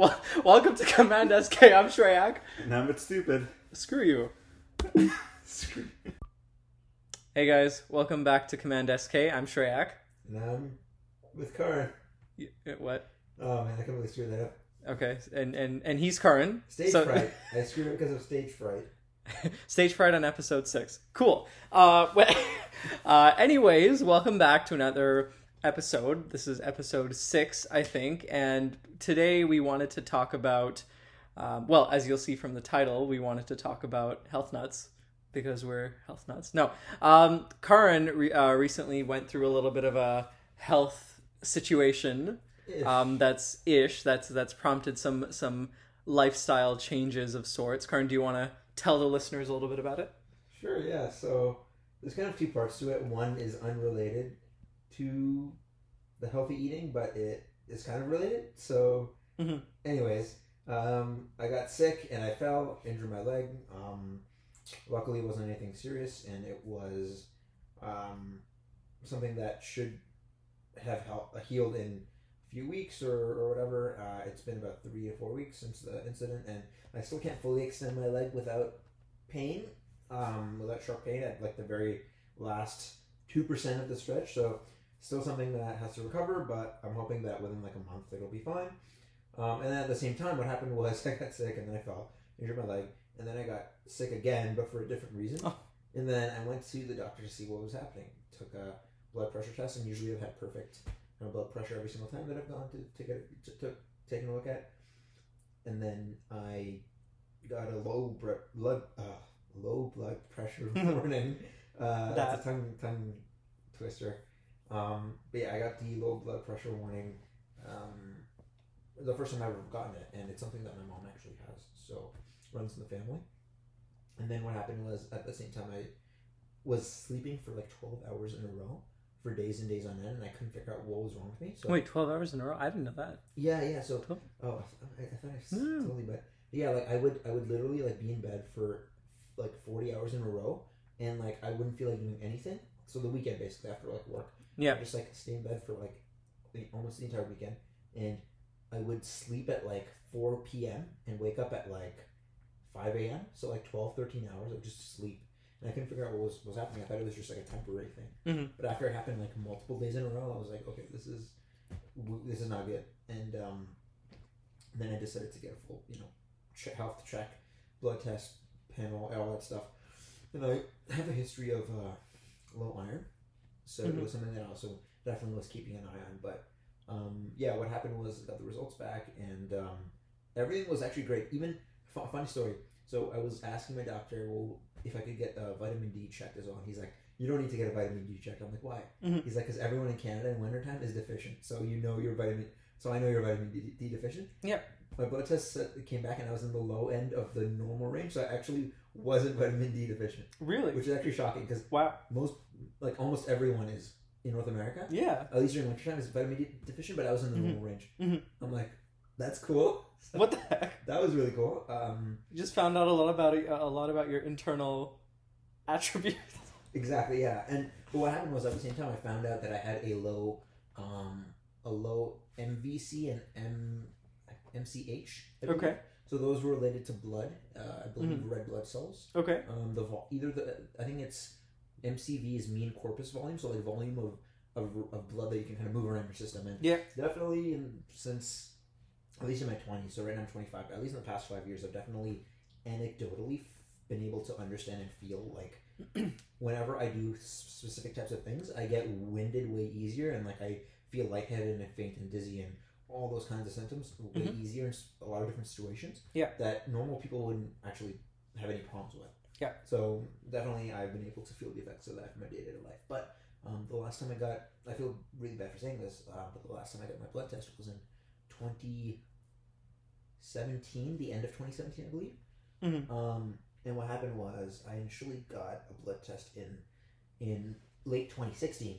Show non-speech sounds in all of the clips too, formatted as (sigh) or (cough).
Well, welcome to Command SK. I'm Shreyak. And I'm it's stupid. Screw you. (laughs) Screw. Hey guys, welcome back to Command SK. I'm Shreyak. And I'm with Karan. What? Oh man, I completely screwed that up. Okay, and and and he's Karan. Stage So- fright. (laughs) I screwed up because of stage fright. Stage fright on episode six. Cool. Uh, (laughs) uh, anyways, welcome back to another episode. This is episode six, I think, and today we wanted to talk about. Um, well, as you'll see from the title, we wanted to talk about health nuts because we're health nuts. No, um, Karan re- uh, recently went through a little bit of a health situation um, that's ish. That's that's prompted some some lifestyle changes of sorts. Karan, do you want to tell the listeners a little bit about it? Sure, yeah. So there's kind of two parts to it. One is unrelated to the healthy eating, but it is kind of related. So, Mhm. anyways, um, I got sick and I fell, injured my leg. Um, luckily, it wasn't anything serious, and it was um, something that should have help, healed in a few weeks or, or whatever. Uh, it's been about three to four weeks since the incident, and I still can't fully extend my leg without pain, um, without sharp pain at like the very last two percent of the stretch. So still something that has to recover, but I'm hoping that within like a month it'll be fine. Um, and then at the same time, what happened was (laughs) I got sick and then I fell, injured my leg, and then I got sick again, but for a different reason. Oh. And then I went to the doctor to see what was happening. Took a blood pressure test, and usually I've had perfect you know, blood pressure every single time that I've gone to take a to, to taken a look at. And then I got a low br- blood uh, low blood pressure (laughs) warning. Uh, that's That. a tongue tongue twister. Um, but yeah, I got the low blood pressure warning. Um, the first time I've ever gotten it, and it's something that my mom actually has, so runs in the family. And then what happened was at the same time I was sleeping for like twelve hours in a row for days and days on end, and I couldn't figure out what was wrong with me. So Wait, twelve hours in a row? I didn't know that. yeah, yeah. So Cool. oh, I, I thought I No. totally, but yeah, like I would, I would literally like be in bed for like forty hours in a row, and like I wouldn't feel like doing anything. So the weekend basically after like work, Yeah. Just like stay in bed for like the, almost the entire weekend, and I would sleep at like four p.m. and wake up at like five a.m. So like 12, 13 hours of just sleep. And I couldn't figure out what was, what was happening. I thought it was just like a temporary thing. Mhm. But after it happened like multiple days in a row, I was like, okay, this is this is not good. And um, then I decided to get a full, you know, health check, blood test, panel, all that stuff. And I have a history of uh, low iron, so Mhm. it was something that I also definitely was keeping an eye on. But um, yeah, what happened was I got the results back, and um, everything was actually great. Even fu- funny story. So I was asking my doctor, well, if I could get a vitamin D checked as well. And he's like, you don't need to get a vitamin D checked. I'm like, why? Mhm. He's like, because everyone in Canada in wintertime is deficient. So you know you're vitamin. So I know you're vitamin D, D deficient. Yeah. My blood test came back and I was in the low end of the normal range. So I actually wasn't vitamin D deficient, Really? which is actually shocking because Wow. most, like almost everyone is in North America. Yeah. At least during wintertime is vitamin D deficient, but I was in the Mhm. normal range. Mhm. I'm like, that's cool. What the heck? (laughs) That was really cool. Um, You just found out a lot about a lot about your internal attributes. (laughs) Exactly, yeah. And but what happened was at the same time I found out that I had a low, um, a low MVC and M, MCH. Okay. So those were related to blood. Uh, I believe red blood cells. Okay. Um, the vol- either the I think it's MCV is mean corpus volume, so like volume of, of of blood that you can kind of move around your system. And Yeah. definitely in, since at least in my twenties, so right now I'm 25. At least in the past five years, I've definitely anecdotally been able to understand and feel like (clears throat) whenever I do specific types of things, I get winded way easier, and like I feel lightheaded and faint and dizzy and all those kinds of symptoms way Mhm. easier in a lot of different situations. Yeah. that normal people wouldn't actually have any problems with. Yeah. So definitely, I've been able to feel the effects of that in my day to day life. But um, the last time I got, I feel really bad for saying this, uh, but the last time I got my blood test was in 2017, the end of 2017, I believe. Mhm. Um, and what happened was I initially got a blood test in in late 2016,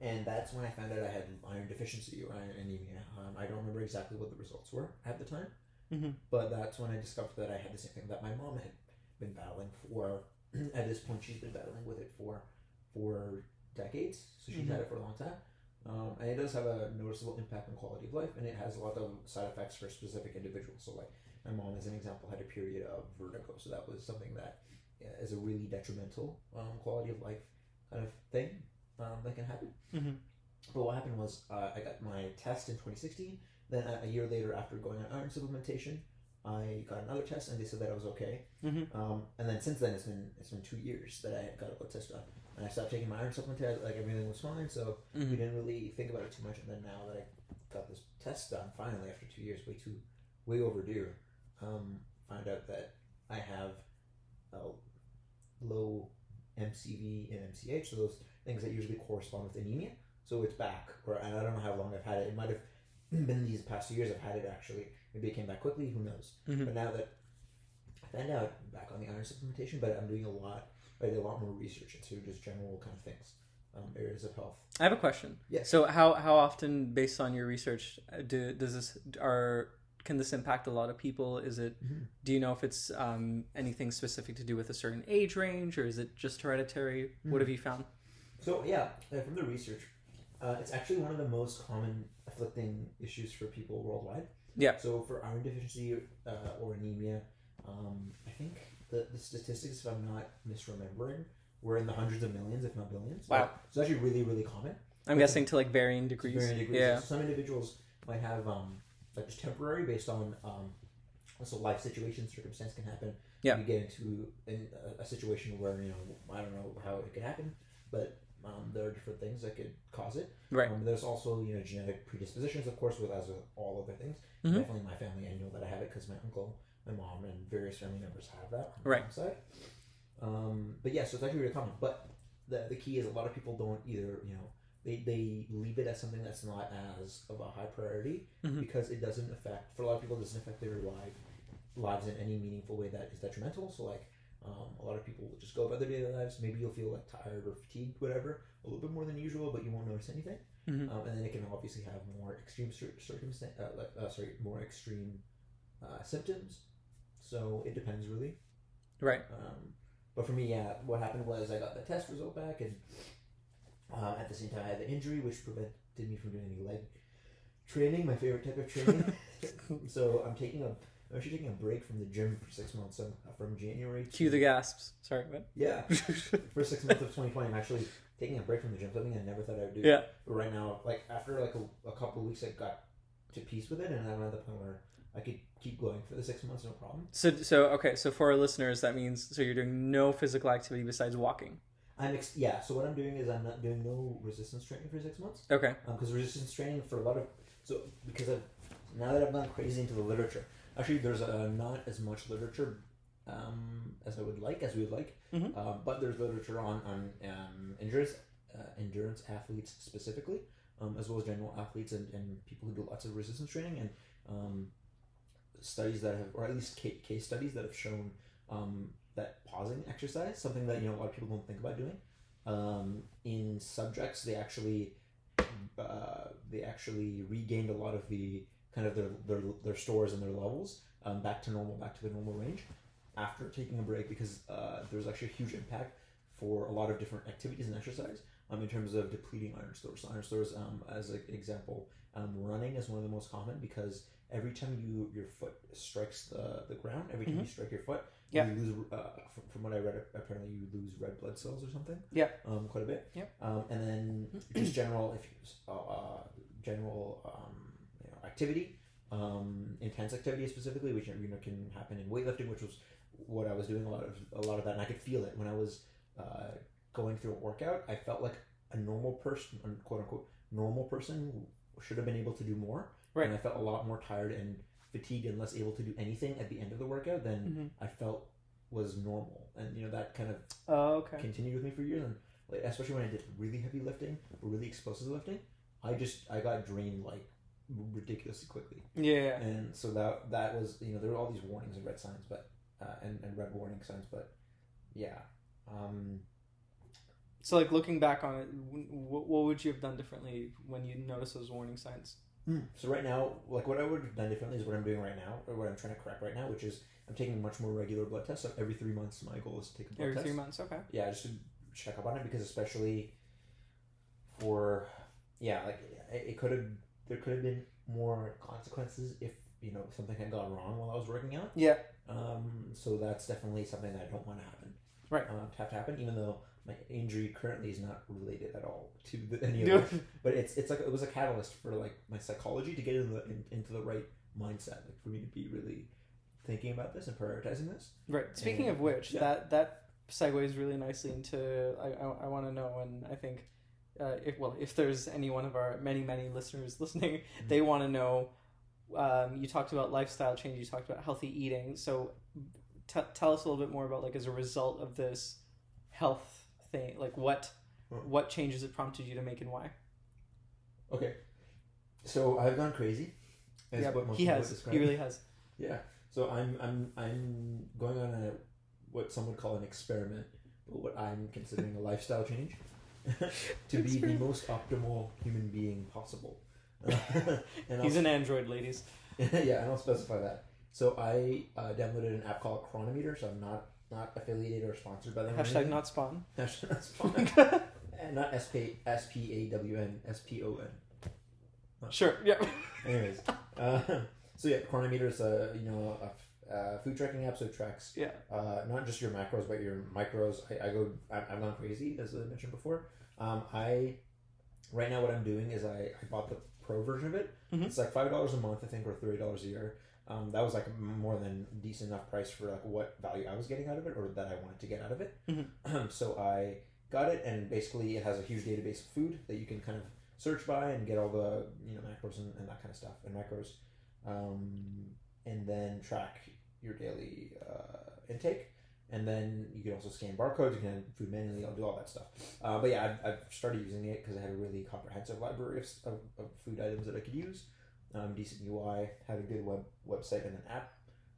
and that's when I found out I had iron deficiency or iron anemia. Um, I don't remember exactly what the results were at the time, Mhm. but that's when I discovered that I had the same thing that my mom had been battling for. (clears throat) At this point, she's been battling with it for for decades, so she's had it for a long time. Um, and it does have a noticeable impact on quality of life, and it has a lot of side effects for specific individuals. So, like my mom, as an example, had a period of vertigo, so that was something that yeah, is a really detrimental um, quality of life kind of thing um, that can happen. Mhm. But what happened was uh, I got my test in 2016. Then a, a year later, after going on iron supplementation, I got another test, and they said that I was okay. Mhm. Um, and then since then, it's been it's been two years that I got a blood test done, and I stopped taking my iron supplement. Like everything was fine, so we Mhm. didn't really think about it too much. And then now that I got this test done, finally after two years, way too way overdue, um, found out that I have a low MCV and MCH, so those things that usually correspond with anemia. So it's back, or and I don't know how long I've had it. It might have (clears throat) been these past two years I've had it actually. Maybe it came back quickly. Who knows? Mhm. But now that I found out I'm back on the iron supplementation, but I'm doing a lot. I did a lot more research into just general kind of things, um, areas of health. I have a question. Yes. So how how often, based on your research, uh, do, does this are can this impact a lot of people? Is it Mhm. do you know if it's um, anything specific to do with a certain age range, or is it just hereditary? What Mhm. have you found? So yeah, from the research, uh, it's actually one of the most common afflicting issues for people worldwide. Yeah. So for iron deficiency uh, or anemia, um, I think the, the statistics, if I'm not misremembering, were in the hundreds of millions, if not billions. Wow. So it's actually really, really common. I'm guessing to like varying degrees. varying degrees. Yeah. So some individuals might have um, like just temporary based on um, also life situation, circumstance can happen. Yeah. You get into a, a situation where you know I don't know how it could happen, but um, there are different things that could cause it. Right. Um, there's also you know genetic predispositions, of course, with as with all other things. Mhm. Definitely my family, I know that I have it because my uncle, my mom, and various family members have that on Right. side. Um, but yeah, so it's actually really common. But the the key is a lot of people don't either you know they, they leave it as something that's not as of a high priority Mhm. because it doesn't affect for a lot of people it doesn't affect their life lives in any meaningful way that is detrimental so like um, a lot of people will just go about their daily lives maybe you'll feel like tired or fatigued whatever a little bit more than usual but you won't notice anything Mhm. um, and then it can obviously have more extreme cir- circumstance uh, like, uh, sorry more extreme uh, symptoms so it depends really Right. um, but for me, yeah, what happened was I got the test result back, and um, at the same time, I had the injury, which prevented me from doing any leg training, my favorite type of training. (laughs) (laughs) so I'm taking a, I'm actually taking a break from the gym for six months. So from January. To, Cue the gasps. Sorry, what? yeah, (laughs) for six months of 2020, I'm actually taking a break from the gym. Something I never thought I would do. yeah. But right now, like after like a, a couple of weeks, I got to peace with it, and I'm at the point where I could keep going for the six months, no problem. So so okay. So for our listeners, that means so you're doing no physical activity besides walking. I'm ex- yeah. So what I'm doing is I'm not doing no resistance training for six months. Okay. because resistance training for a lot of so because I've now that I've gone crazy into the literature, actually there's uh, not as much literature um, as I would like, as we would like, Mhm. um, but there's literature on on um, endurance uh, endurance athletes specifically, um, as well as general athletes and, and people who do lots of resistance training and um, studies that have, or at least case studies that have shown um, that pausing exercise, something that you know a lot of people don't think about doing, um, in subjects they actually uh, they actually regained a lot of the kind of their their, their stores and their levels um, back to normal, back to the normal range. After taking a break because uh, there's actually a huge impact for a lot of different activities and exercise um, in terms of depleting iron stores. So iron stores, um, as an example, um, running is one of the most common because every time you your foot strikes the, the ground, every time you strike your foot, Yeah. you lose. Uh, from, from what I read, apparently you lose red blood cells or something. Yeah. um, quite a bit. Yeah. um, and then (clears throat) just general, if you, uh, uh, general um, you know, activity, um, intense activity specifically, which you know can happen in weightlifting, which was what I was doing a lot of a lot of that, and I could feel it when I was uh, going through a workout. I felt like a normal person, quote unquote, normal person should have been able to do more, Right. and I felt a lot more tired and fatigued and less able to do anything at the end of the workout than Mhm. I felt was normal, and you know that kind of Oh, okay. continued with me for years, and like, especially when I did really heavy lifting really explosive lifting, I just I got drained like ridiculously quickly, Yeah. and so that that was you know there were all these warnings and red signs, but uh, and and red warning signs, but yeah, um, So like looking back on it, what would you have done differently when you noticed those warning signs? So right now like what I would have done differently is what I'm doing right now or what I'm trying to correct right now, which is I'm taking much more regular blood tests. So every three months, my goal is to take a blood Every test. three months. Okay. yeah, just to check up on it because especially for yeah, like it it could have there could have been more consequences if you know something had gone wrong while I was working out. Yeah. Um, so that's definitely something that I don't want to happen. Right. To have to happen, even though my injury currently is not related at all to the, any of it. But it's it's like it was a catalyst for like my psychology to get in the in, into the right mindset, like for me to be really thinking about this and prioritizing this. Right. Speaking And- of which, yeah. that that segues really nicely into I I, I want to know, and I think uh, if well if there's any one of our many many listeners (laughs) listening, they want to know. Um, you talked about lifestyle change. You talked about healthy eating. So, t- tell us a little bit more about like as a result of this health thing, like what what changes it prompted you to make and why. Okay, so I've gone crazy. is Yep, what most he has. describe He really has. Yeah. So I'm I'm I'm going on a what some would call an experiment, but what I'm considering a lifestyle change (laughs) to be the most optimal human being possible. (laughs) He's an android, ladies. (laughs) yeah, and I'll specify that. So I uh, downloaded an app called Cronometer. So I'm not not affiliated or sponsored by them. Hashtag not spawn. Hashtag not sponsored. (laughs) and not S P S P A W N S P O N. Sure. Yeah. (laughs) Anyways, uh, so yeah, Cronometer is a you know a, f- uh food tracking app, so it tracks Yeah. uh, not just your macros but your micros. I, I go I, I've gone crazy as I mentioned before. Um, I right now what I'm doing is I, I bought the pro version of it. Mhm. It's like five dollars a month, I think, or thirty dollars a year. Um, that was like more than decent enough price for like what value I was getting out of it or that I wanted to get out of it. Mhm. (clears throat) so I got it, and basically it has a huge database of food that you can kind of search by and get all the you know macros and, and that kind of stuff and macros, um, and then track your daily uh, intake. And then you can also scan barcodes. You can food manually. I'll do all that stuff. Uh, but yeah, I've, I've started using it because I had a really comprehensive library of, of, of food items that I could use. Um, decent UI, had a good web website and an app,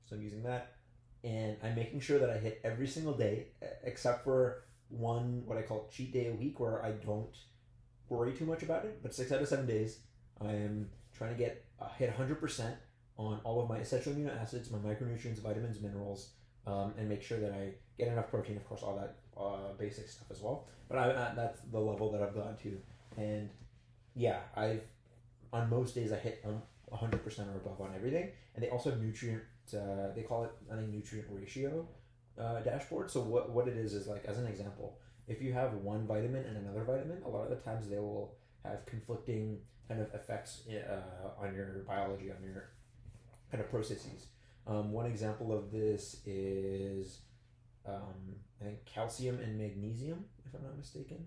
so I'm using that. And I'm making sure that I hit every single day, except for one what I call cheat day a week, where I don't worry too much about it. But six out of seven days, I am trying to get uh, hit 100% on all of my essential amino acids, my micronutrients, vitamins, minerals, um, and make sure that I get enough protein, of course, all that uh, basic stuff as well. But I, uh, that's the level that I've gotten to, and yeah, I've on most days I hit um, 100% or above on everything, and they also have nutrient. Uh, they call it I think nutrient ratio uh, dashboard. So what what it is is like as an example, if you have one vitamin and another vitamin, a lot of the times they will have conflicting kind of effects uh, on your biology, on your kind of processes. Um, one example of this is um, I think calcium and magnesium, if I'm not mistaken,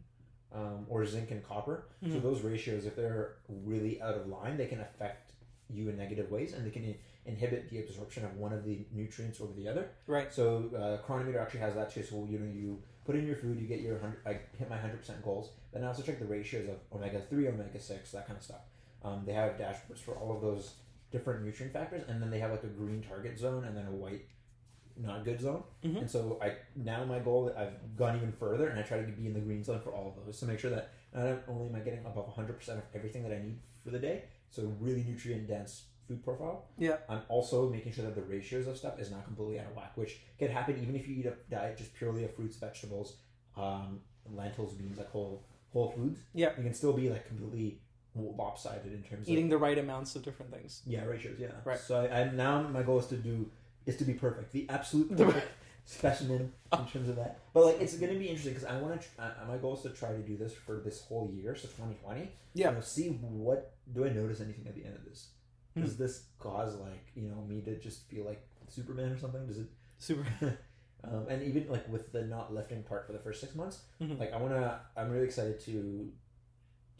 um, or zinc and copper. So Mhm. those ratios, if they're really out of line, they can affect you in negative ways, and they can inhibit the absorption of one of the nutrients over the other. Right. So uh, Cronometer actually has that too. So you know you put in your food, you get your hundred. I hit my hundred percent goals. Then I also check the ratios of omega three, omega six, that kind of stuff. Um, they have dashboards for all of those different nutrient factors, and then they have like a green target zone and then a white not good zone. Mhm. And so I now my goal I've gone even further, and I try to be in the green zone for all of those to make sure that not only am I getting above hundred percent of everything that I need for the day, so really nutrient dense food profile. Yeah. I'm also making sure that the ratios of stuff is not completely out of whack, which can happen even if you eat a diet just purely of fruits, vegetables, um, lentils, beans, like whole whole foods. Yeah. you can still be like completely lopsided in terms of Eating the right amounts of different things. yeah, ratios. Yeah. Right. So I, I now my goal is to do is to be perfect, the absolute (laughs) perfect specimen in terms of that. But like, it's going to be interesting because I want to. Uh, my goal is to try to do this for this whole year, so 2020. Yeah. You know, see what do I notice anything at the end of this? Hmm. Does this cause like you know me to just feel like Superman or something? Does it? Super. (laughs) Um, and even like with the not lifting part for the first six months, Mhm. like I want to. I'm really excited to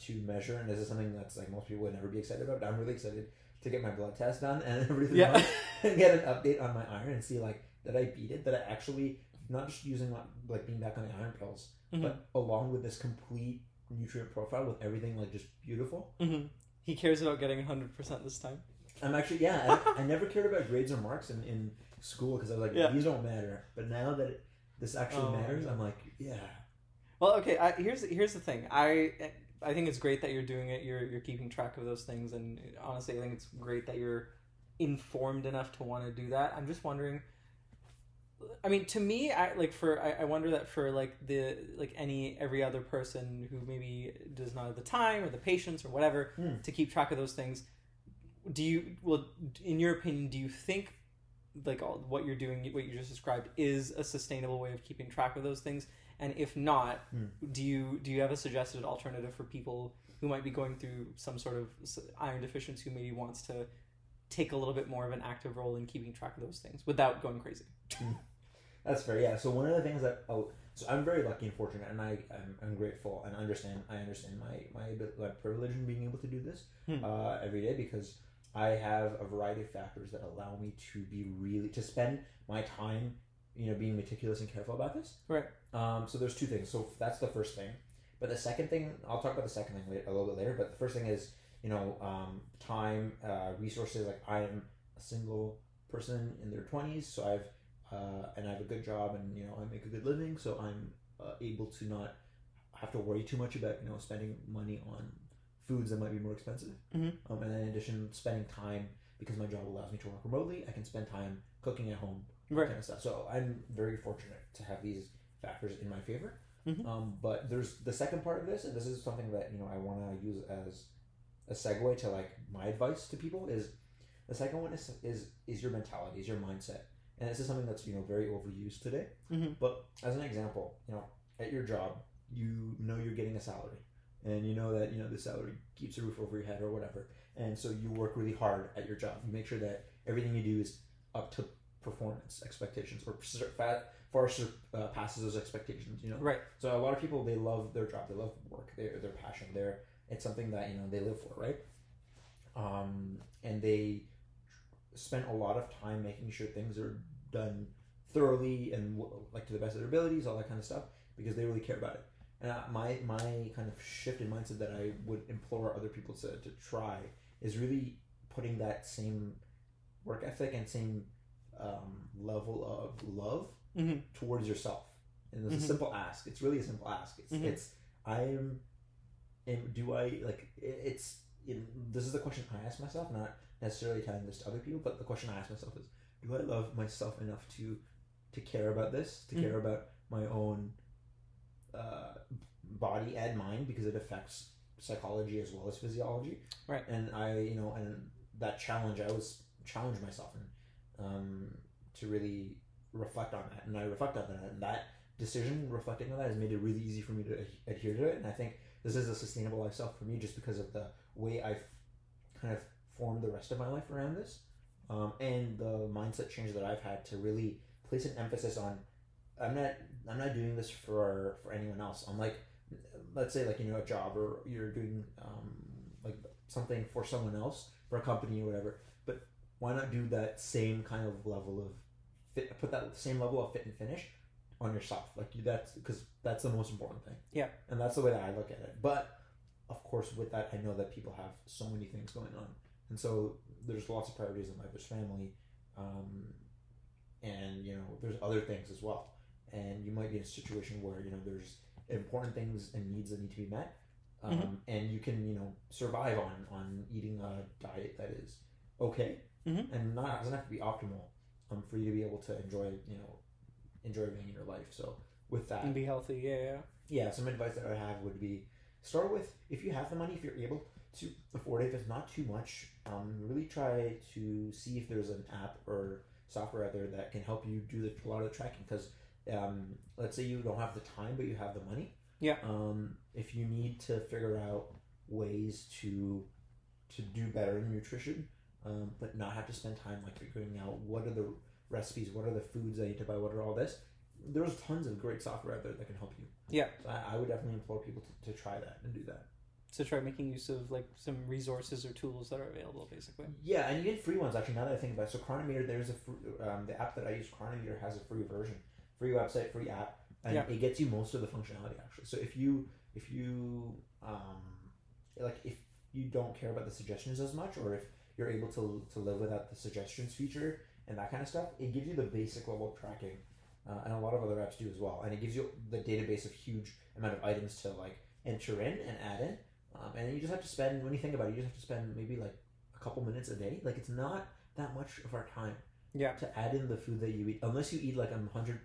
to measure, and this is something that's like most people would never be excited about. But I'm really excited to get my blood test done and (laughs) everything. Yeah. else, and get an update on my iron and see like that I beat it. That I actually not just using like, like being back on the iron pills, Mhm. but along with this complete nutrient profile with everything like just beautiful. Mhm. He cares about getting 100% this time. I'm actually yeah. I, I never cared about grades or marks in, in school because I was like Yeah. these don't matter. But now that it, this actually Oh, matters. I'm like yeah. Well, okay. I, here's here's the thing. I I think it's great that you're doing it. You're you're keeping track of those things, and honestly, I think it's great that you're informed enough to want to do that. I'm just wondering, I mean, to me, I like for I, I wonder that for like the like any every other person who maybe does not have the time or the patience or whatever Hmm. to keep track of those things. Do you well, in your opinion, do you think like all, what you're doing, what you just described, is a sustainable way of keeping track of those things? And if not, Hmm. do you do you have a suggested alternative for people who might be going through some sort of iron deficiency who maybe wants to take a little bit more of an active role in keeping track of those things without going crazy? That's fair. Yeah. So one of the things that oh, so I'm very lucky and fortunate, and I I'm, I'm grateful and understand. I understand my my, my privilege in being able to do this Hmm. uh, every day because I have a variety of factors that allow me to be really to spend my time, you know, being meticulous and careful about this. Right. Um. So there's two things. So that's the first thing. But the second thing, I'll talk about the second thing later, a little bit later. But the first thing is, you know, um, time, uh, resources. Like I am a single person in their twenties, so I've uh, and I have a good job, and you know I make a good living, so I'm uh, able to not have to worry too much about you know spending money on foods that might be more expensive. Mhm. Um, and in addition, spending time because my job allows me to work remotely, I can spend time cooking at home, Right. kind of stuff. So I'm very fortunate to have these factors in my favor. Mhm. Um, but there's the second part of this, and this is something that you know I want to use as a segue to like my advice to people is the second one is is is your mentality, is your mindset, and this is something that's you know very overused today. Mhm. But as an example, you know, at your job, you know you're getting a salary, and you know that you know the salary keeps a roof over your head or whatever, and so you work really hard at your job. You make sure that everything you do is up to performance expectations or far surpasses those expectations. You know, Right. so a lot of people they love their job, they love work, their their passion. They're it's something that you know they live for, right? Um, and they spend a lot of time making sure things are done thoroughly and like to the best of their abilities, all that kind of stuff, because they really care about it. And uh, my my kind of shift in mindset that I would implore other people to, to try is really putting that same work ethic and same um, level of love Mhm. towards yourself. And it's Mhm. a simple ask. It's really a simple ask. It's Mhm. it's I'm, am do I like it, it's in, this is the question I ask myself, not necessarily telling this to other people, but the question I ask myself is, do I love myself enough to to care about this, to care about my own uh, body and mind because it affects psychology as well as physiology. Right. And I, you know, and that challenge, I was challenge myself and um, to really reflect on that, and I reflect on that, and that decision, reflecting on that, has made it really easy for me to adhere to it. And I think this is a sustainable lifestyle for me, just because of the way I've kind of formed the rest of my life around this, um, and the mindset change that I've had to really place an emphasis on. I'm not. I'm not doing this for for anyone else. I'm like, let's say like you know a job or you're doing um, like something for someone else for a company or whatever. Why not do that same kind of level of fit? Put that same level of fit and finish on yourself. Like you, that's because that's the most important thing. Yeah. And that's the way that I look at it. But of course, with that, I know that people have so many things going on, and so there's lots of priorities in life. There's family, um, and you know there's other things as well. And you might be in a situation where you know there's important things and needs that need to be met, um, Mhm. and you can you know survive on on eating a diet that is okay, Mhm. and not doesn't have to be optimal um, for you to be able to enjoy you know enjoy being in your life. So with that, And be healthy. Yeah, yeah. yeah, some advice that I have would be start with if you have the money, if you're able to afford it, if it's not too much, um, really try to see if there's an app or software out there that can help you do the, a lot of the tracking. Because um, let's say you don't have the time, but you have the money. Yeah. Um, if you need to figure out ways to to do better in nutrition, um, but not have to spend time like figuring out what are the recipes, what are the foods I need to buy, what are all this. There's tons of great software out there that can help you. Yeah. So I, I would definitely implore people to, to try that and do that. To try making use of like some resources or tools that are available, basically. Yeah, and you get free ones actually. Now that I think about it, so Cronometer, there's a free, um, the app that I use, Cronometer, has a free version, free website, free app, and Yeah. it gets you most of the functionality actually. So if you if you um, like if you don't care about the suggestions as much, or if you're able to to live without the suggestions feature and that kind of stuff, it gives you the basic level of tracking, uh, and a lot of other apps do as well. And it gives you the database of huge amount of items to like enter in and add in. Um, and you just have to spend when you think about it, you just have to spend maybe like a couple minutes a day. Like it's not that much of our time. Yeah. to add in the food that you eat, unless you eat like a hundred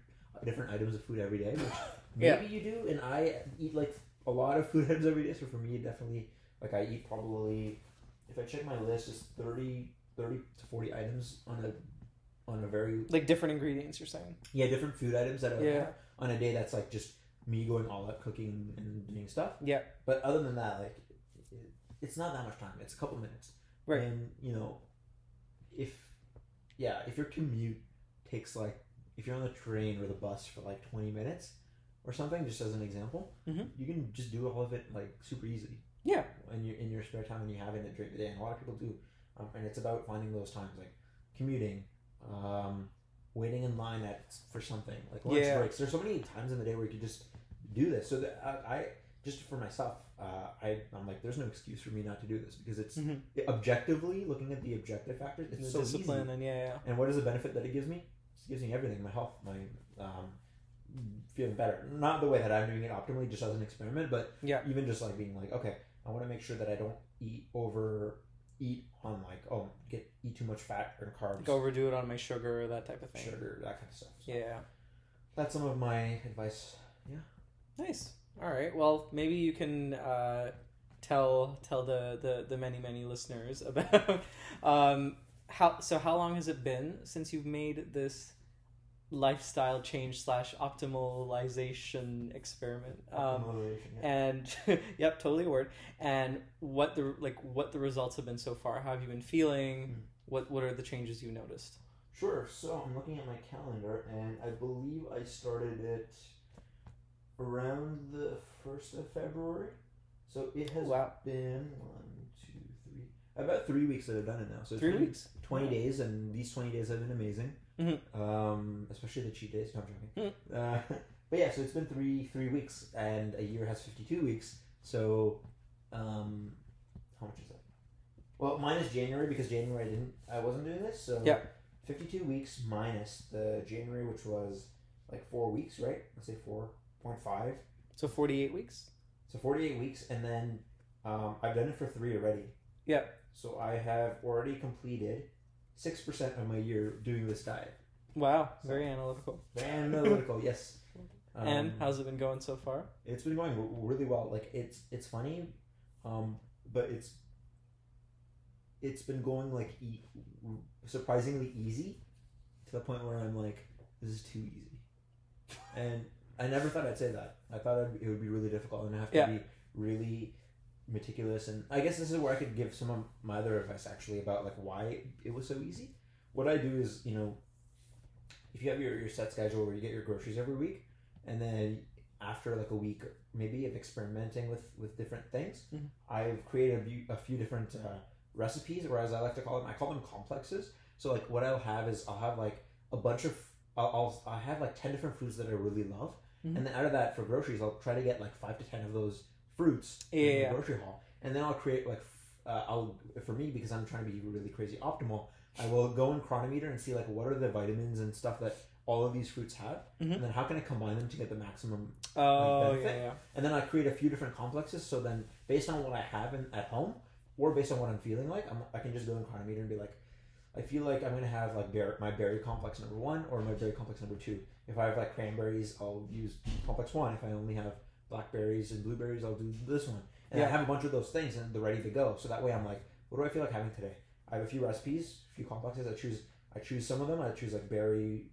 different items of food every day, which (laughs) Yeah. maybe you do. And I eat like a lot of food items every day, so for me, definitely like I eat probably if I check my list, it's 30, 30 to forty items on a on a very Like different ingredients, you're saying. yeah different food items that I Yeah. have on a day that's like just me going all out cooking and doing stuff. Yeah. But other than that, like it, it's not that much time. It's a couple minutes. Right. And you know, if yeah, if your commute takes like if you're on the train or the bus for like twenty minutes or something, just as an example, Mhm. you can just do all of it like super easy. Yeah. And you in your spare time when you have it during the day, and a lot of people do. Um, and it's about finding those times like commuting, um, waiting in line at for something like lunch Yeah. breaks. There's so many times in the day where you could just do this. So that I, I just for myself, uh, I I'm like, there's no excuse for me not to do this because it's Mhm. objectively looking at the objective factors. It's The so discipline easy. and yeah, yeah. And what is the benefit that it gives me? It gives me everything: my health, my um, feeling better. Not the way that I'm doing it optimally, just as an experiment, but Yeah. even just like being like, okay, I want to make sure that I don't eat over eat on like oh get eat too much fat or carbs, Like overdo it on my sugar, that type of thing. sugar, that kind of stuff. So Yeah. that's some of my advice. Yeah. Nice. All right. Well, maybe you can uh, tell tell the, the the many many listeners (laughs) about um, how. So, how long has it been since you've made this lifestyle change slash optimalization experiment? Um, Motivation, yeah. and (laughs) yep, totally a word. And what the like what the results have been so far? How have you been feeling? Mm. What what are the changes you noticed? Sure. So I'm looking at my calendar, and I believe I started it around the first of February. So it has Wow. been one, two, three, about three weeks that I've done it now. So it's Three been weeks. twenty Wow. days, and these twenty days have been amazing. Mhm. Um, especially the cheat days. No, I'm joking. Hmm. Uh, (laughs) but yeah, so it's been three three weeks, and a year has fifty two weeks. So, um, how much is that? Well, minus January because January I didn't, I wasn't doing this. So Yeah. fifty two weeks minus the January, which was like four weeks, right? Let's say four point five. So forty eight weeks. So forty eight weeks, and then um, I've done it for three already. Yeah. So I have already completed six percent of my year doing this diet. Wow. Very analytical. Very analytical, yes. and Um, how's it been going so far? It's been going really well. Like it's it's funny, um, but it's it's been going like e- surprisingly easy to the point where I'm like, this is too easy, and I never thought I'd say that. I thought it would be really difficult and I have to Yeah. be really meticulous. And I guess this is where I could give some of my other advice actually about like why it was so easy. What I do is you know, if you have your, your set schedule where you get your groceries every week, and then after like a week maybe of experimenting with with different things Mhm. i've created a, few- a few different uh, recipes or as i like to call them i call them complexes so like what i'll have is i'll have like a bunch of i'll, I'll, I'll have like 10 different foods that i really love Mhm. and then out of that for groceries i'll try to get like 5 to 10 of those fruits Yeah, in the yeah. grocery haul and then i'll create like uh, i'll for me because i'm trying to be really crazy optimal i will go in Cronometer and see like what are the vitamins and stuff that all of these fruits have Mhm. and then how can i combine them to get the maximum Oh benefit. yeah, yeah. and then I create a few different complexes. So then, based on what I have in, at home, or based on what I'm feeling like, I'm, I can just go in Cronometer and be like, I feel like I'm gonna have like bear, my berry complex number one or my berry complex number two. If I have like cranberries, I'll use complex one. If I only have blackberries and blueberries, I'll do this one. And I have a bunch of those things and they're ready to go. So that way, I'm like, what do I feel like having today? I have a few recipes, a few complexes. I choose I choose some of them. I choose like berry,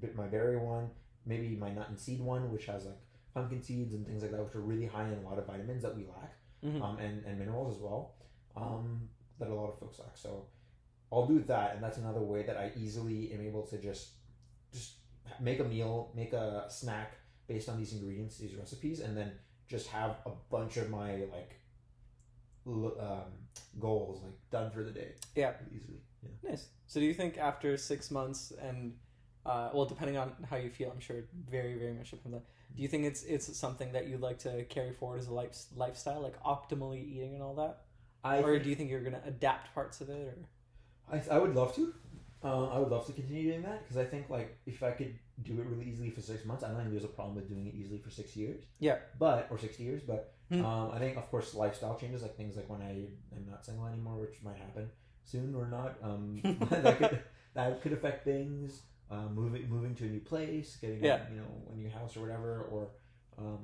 bit- my berry one, maybe my nut and seed one, which has like pumpkin seeds and things like that, which are really high in a lot of vitamins that we lack, Mhm. um, and, and minerals as well, um, that a lot of folks lack. So I'll do that, and that's another way that I easily am able to just just make a meal, make a snack based on these ingredients, these recipes, and then just have a bunch of my like um, goals like done for the day. Yeah. easily. Yeah. Nice. So do you think after six months and uh, well, depending on how you feel, I'm sure it very, very much depends on. Do you think it's it's something that you'd like to carry forward as a life, lifestyle, like optimally eating and all that, I or do you think you're gonna adapt parts of it? Or I, I would love to. Um, I would love to continue doing that because I think like if I could do it really easily for six months, I don't think there's a problem with doing it easily for six years. Yeah. But or sixty years, but Hmm. um, I think of course lifestyle changes like things like when I am not single anymore, which might happen soon or not. Um, (laughs) (laughs) that could that could affect things. Uh, moving moving to a new place, getting Yeah. you know a new house or whatever, or um,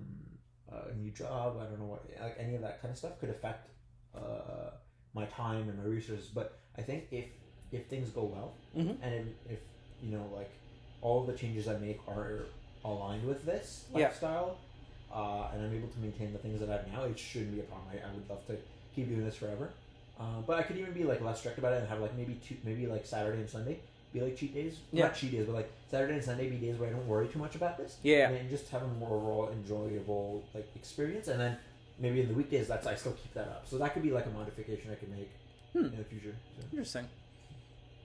a new job. I don't know what like any of that kind of stuff could affect uh, my time and my resources. But I think if if things go well, Mhm. and if, if you know like all the changes I make are aligned with this Yeah. lifestyle, uh, and I'm able to maintain the things that I have now, it shouldn't be a problem. I, I would love to keep doing this forever. Uh, but I could even be like less strict about it and have like maybe two, maybe like Saturday and Sunday be like cheat days. Yeah. Not cheat days, but like Saturday and Sunday be days where I don't worry too much about this. Yeah. And just have a more overall enjoyable like experience, and then maybe in the weekdays that's I still keep that up. So that could be like a modification I could make Hmm. in the future. So. Interesting.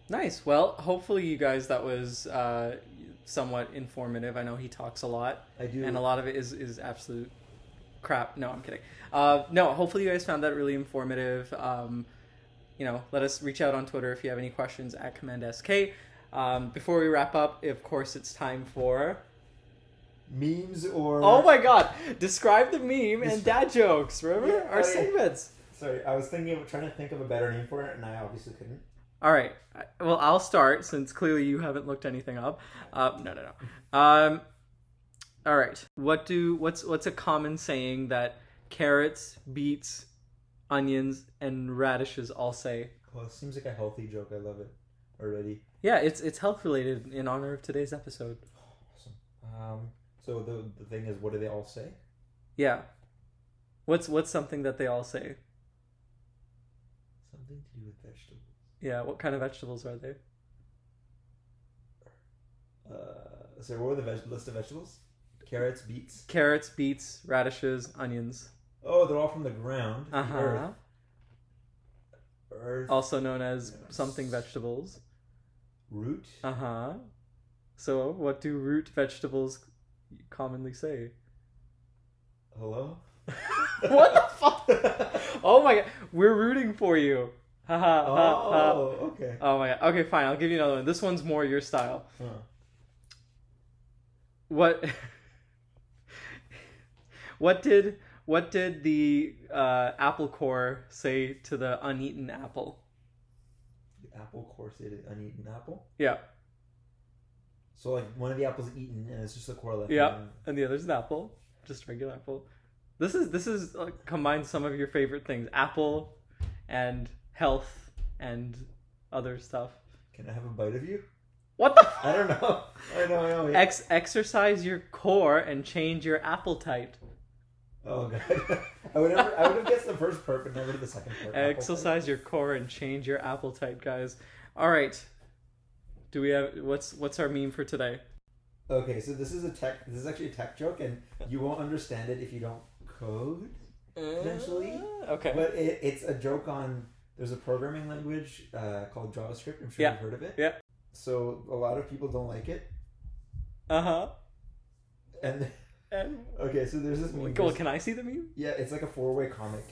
Nice. Well, hopefully you guys that was uh, somewhat informative. I know he talks a lot, I do. and a lot of it is is absolute crap. No, I'm kidding. Uh, no, hopefully you guys found that really informative. Um, you know, let us reach out on Twitter if you have any questions at Command SK. Um, before we wrap up, of course, it's time for. memes or Oh my God! Describe the meme and dad jokes. Remember Yeah, our yeah. segments. Sorry, I was thinking of trying to think of a better name for it, and I obviously couldn't. All right. Well, I'll start since clearly you haven't looked anything up. Uh, no, no, no. Um, all right. What do what's what's a common saying that carrots, beets, onions, and radishes all say? Well, it seems like a healthy joke. I love it already. Yeah, it's it's health related in honor of today's episode. Awesome. Um, so the the thing is, what do they all say? Yeah. What's what's something that they all say? Something to do with vegetables. Yeah. What kind of vegetables are they? Uh, so what were the veg- list of vegetables? Carrots, beets. Carrots, beets, radishes, onions. Oh, they're all from the ground. Uh huh. Earth. Earth. Also known as Yes. something vegetables. Root. Uh huh. So, what do root vegetables commonly say? Hello. (laughs) what the fuck? (laughs) Oh my god, we're rooting for you. Ha ha ha ha. oh, okay. Oh my god. Okay, fine. I'll give you another one. This one's more your style. Huh. What? what did what did the uh, apple core say to the uneaten apple? The apple corsated uneaten apple. Yeah, So like one of the apples eaten, and it's just the core left. Yeah. and- and the other's an apple, just regular apple. This is this is uh, combines some of your favorite things: apple, and health, and other stuff. Can I have a bite of you? What the? I don't know. I know. I know. yeah. Ex- exercise your core and change your appetite. Oh god. I would never. I would have guessed the first part, but never the second part. Exercise your core and change your appetite, guys. All right. Do we have what's what's our meme for today? Okay, so this is a tech. This is actually a tech joke, and you won't understand it if you don't code. Potentially. Uh, okay. But it, it's a joke on. There's a programming language uh, called JavaScript. I'm sure Yeah. you've heard of it. Yeah. So a lot of people don't like it, Uh huh. and (laughs) And okay, so there's this meme. well, can I see the meme? Yeah, it's like a four-way comic.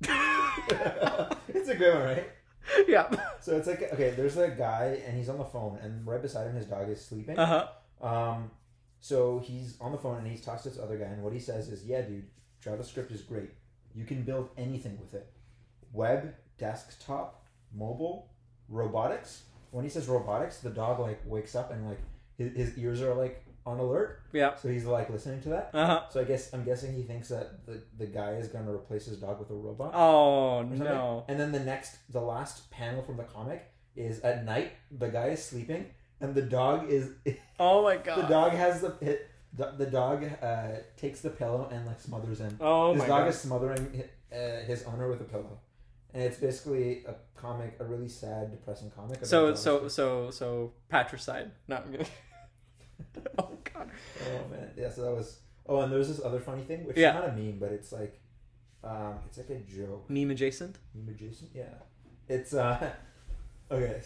(laughs) (laughs) it's a good one, right? yeah. So it's like okay, there's a guy and he's on the phone, and right beside him his dog is sleeping. Uh huh. Um, so he's on the phone and he's talks to this other guy, and what he says is, "Yeah, dude, JavaScript is great. You can build anything with it. Web, desktop, mobile, robotics." When he says robotics, the dog like wakes up and like his, his ears are like on alert, Yeah. so he's like listening to that. Uh huh. So I guess I'm guessing he thinks that the, the guy is gonna replace his dog with a robot. Oh no. And then the next, the last panel from the comic is at night. The guy is sleeping, and the dog is (laughs) Oh my god. the dog has the hit. The, the dog uh, takes the pillow and like smothers him. Oh his my dog god. is smothering uh, his owner with a pillow, and it's basically a comic, a really sad, depressing comic. So so so so patricide. No, I'm gonna. (laughs) oh god. Oh man, yeah. So that was. Oh, and there's this other funny thing, which Yeah. is not a meme, but it's like, um, it's like a joke. Meme adjacent. Meme adjacent? Yeah. It's uh (laughs) okay.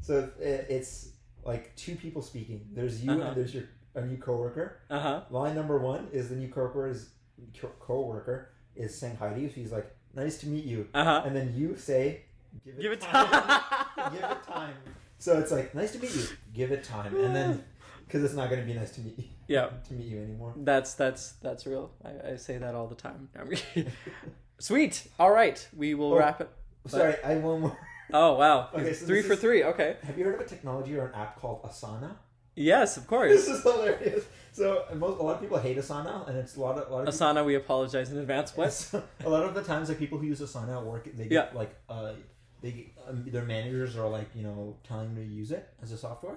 So it, it's like two people speaking. There's you Uh-huh. and there's your a new coworker. Uh huh. Line number one is the new coworker is co- coworker is saying hi to you. She's like, "Nice to meet you," Uh huh. and then you say, "Give it, Give it time." time. (laughs) Give it time. So it's like, "Nice to meet you." Give it time, and then (sighs) because it's not going to be nice to meet you, Yeah. (laughs) to meet you anymore. That's that's that's real. I, I say that all the time. (laughs) Sweet. All right. We will Oh. wrap it. Sorry, I have one more. Oh wow. Okay, so three for is- three. Okay. Have you heard of a technology or an app called Asana? Yes, of course. This is hilarious. So most, a lot of people hate Asana, and it's a lot of a lot of Asana, we apologize in advance. What? (laughs) A lot of the times, like people who use Asana at work, they get Yeah. like uh, they um, their managers are like you know telling them to use it as a software.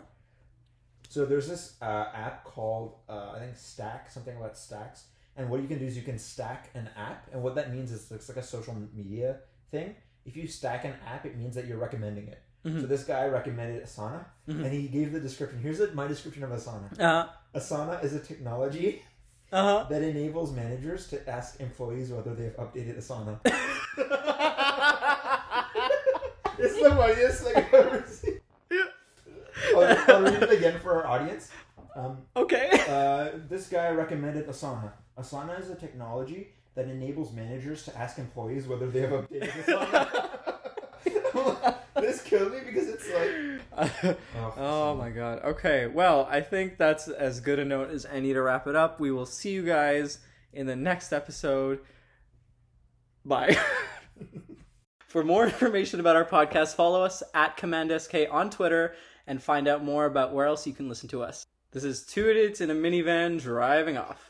So there's this uh, app called uh, I think Stack, something about stacks, and what you can do is you can stack an app, and what that means is it's like a social media thing. If you stack an app, it means that you're recommending it. Mhm. So this guy recommended Asana, Mhm. and he gave the description. Here's the, my description of Asana. Uh Asana is a technology (laughs) huh. that enables managers to ask employees whether they've updated Asana. (laughs) (laughs) it's the funniest thing I've ever seen. I'll, I'll read it again for our audience. Um, okay. uh, this guy recommended Asana. Asana is a technology that enables managers to ask employees whether they have updated Asana. This killed me because it's like, oh, (laughs) oh my god. Okay. Well, I think that's as good a note as any to wrap it up. We will see you guys in the next episode. Bye. (laughs) For more information about our podcast, follow us at CommandSK on Twitter and find out more about where else you can listen to us. This is Two Idiots in a Minivan driving off.